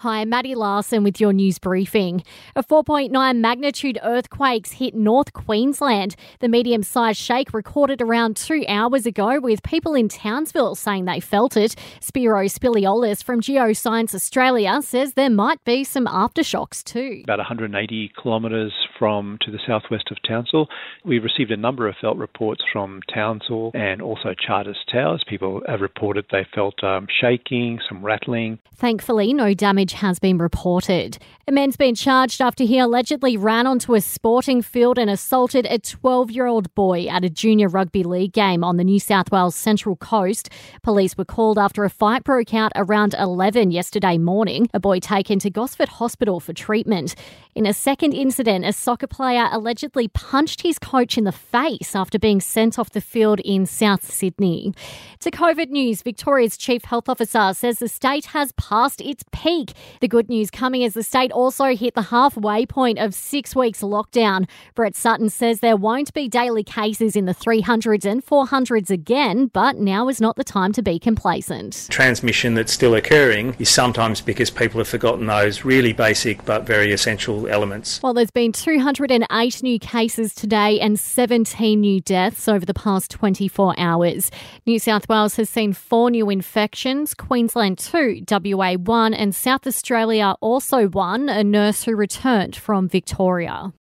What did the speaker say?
Hi, Maddie Larson with your news briefing. A 4.9 magnitude earthquake hit North Queensland. The medium sized shake recorded around two hours ago, with people in Townsville saying they felt it. Spiro Spiliopoulos from Geoscience Australia says there might be some aftershocks too. About 180 kilometres from to the southwest of Townsville. We've received a number of felt reports from Townsville and also Charters Towers. People have reported they felt um, shaking, some rattling. Thankfully, no damage has been reported. A man's been charged after he allegedly ran onto a sporting field and assaulted a 12 year old boy at a junior rugby league game on the New South Wales Central Coast. Police were called after a fight broke out around 11 yesterday morning. A boy taken to Gosford Hospital for treatment. In a second incident, a soccer player allegedly punched his coach in the face after being sent off the field in South Sydney. To COVID news, Victoria's Chief Health Officer says the state has passed its peak the good news coming as the state also hit the halfway point of six weeks lockdown. Brett Sutton says there won't be daily cases in the 300s and 400s again, but now is not the time to be complacent. Transmission that's still occurring is sometimes because people have forgotten those really basic but very essential elements. Well, there's been 208 new cases today and 17 new deaths over the past 24 hours. New South Wales has seen four new infections, Queensland 2, WA 1, and South Australia also 1, a nurse who returned from Victoria.